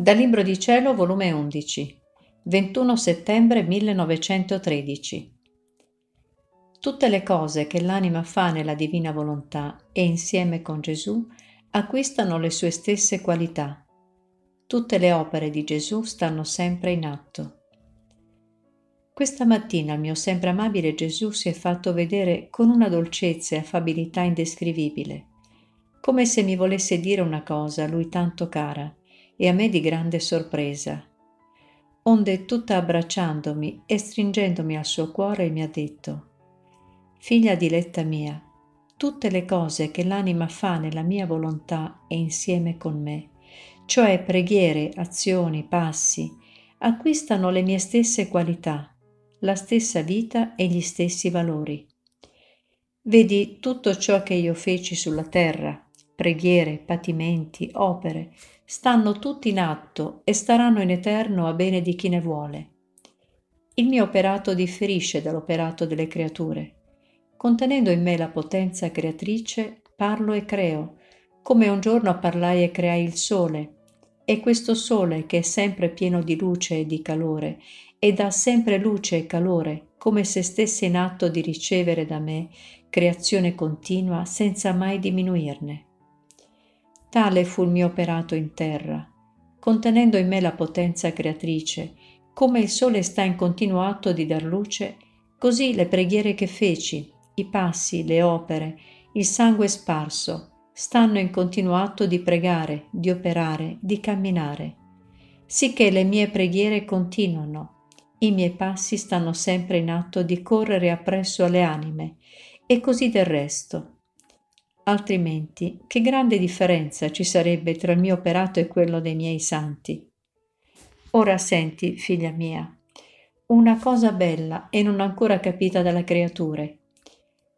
Dal Libro di Cielo, volume 11, 21 settembre 1913. Tutte le cose che l'anima fa nella divina volontà e insieme con Gesù acquistano le sue stesse qualità. Tutte le opere di Gesù stanno sempre in atto. Questa mattina il mio sempre amabile Gesù si è fatto vedere con una dolcezza e affabilità indescrivibile, come se mi volesse dire una cosa a lui tanto cara e a me di grande sorpresa. Onde tutta abbracciandomi e stringendomi al suo cuore mi ha detto, Figlia diletta mia, tutte le cose che l'anima fa nella mia volontà e insieme con me, cioè preghiere, azioni, passi, acquistano le mie stesse qualità la stessa vita e gli stessi valori. Vedi tutto ciò che io feci sulla terra, preghiere, patimenti, opere, stanno tutti in atto e staranno in eterno a bene di chi ne vuole. Il mio operato differisce dall'operato delle creature. Contenendo in me la potenza creatrice, parlo e creo, come un giorno parlai e creai il sole, e questo sole che è sempre pieno di luce e di calore e dà sempre luce e calore, come se stesse in atto di ricevere da me creazione continua senza mai diminuirne. Tale fu il mio operato in terra, contenendo in me la potenza creatrice, come il sole sta in continuo atto di dar luce, così le preghiere che feci, i passi, le opere, il sangue sparso, stanno in continuo atto di pregare, di operare, di camminare, sicché le mie preghiere continuano, i miei passi stanno sempre in atto di correre appresso alle anime e così del resto. Altrimenti, che grande differenza ci sarebbe tra il mio operato e quello dei miei santi. Ora senti, figlia mia, una cosa bella e non ancora capita dalle creature.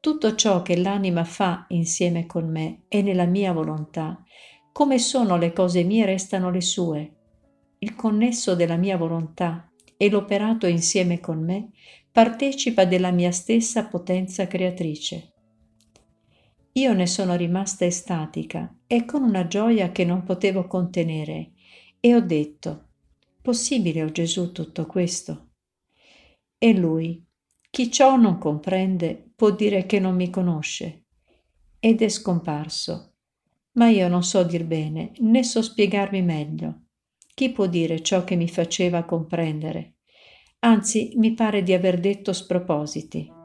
Tutto ciò che l'anima fa insieme con me e nella mia volontà, come sono le cose mie restano le sue. Il connesso della mia volontà e l'operato insieme con me partecipa della mia stessa potenza creatrice. Io ne sono rimasta estatica e con una gioia che non potevo contenere e ho detto, possibile, o oh Gesù, tutto questo? E lui, chi ciò non comprende, può dire che non mi conosce. Ed è scomparso. Ma io non so dir bene, né so spiegarmi meglio. Chi può dire ciò che mi faceva comprendere? Anzi, mi pare di aver detto spropositi.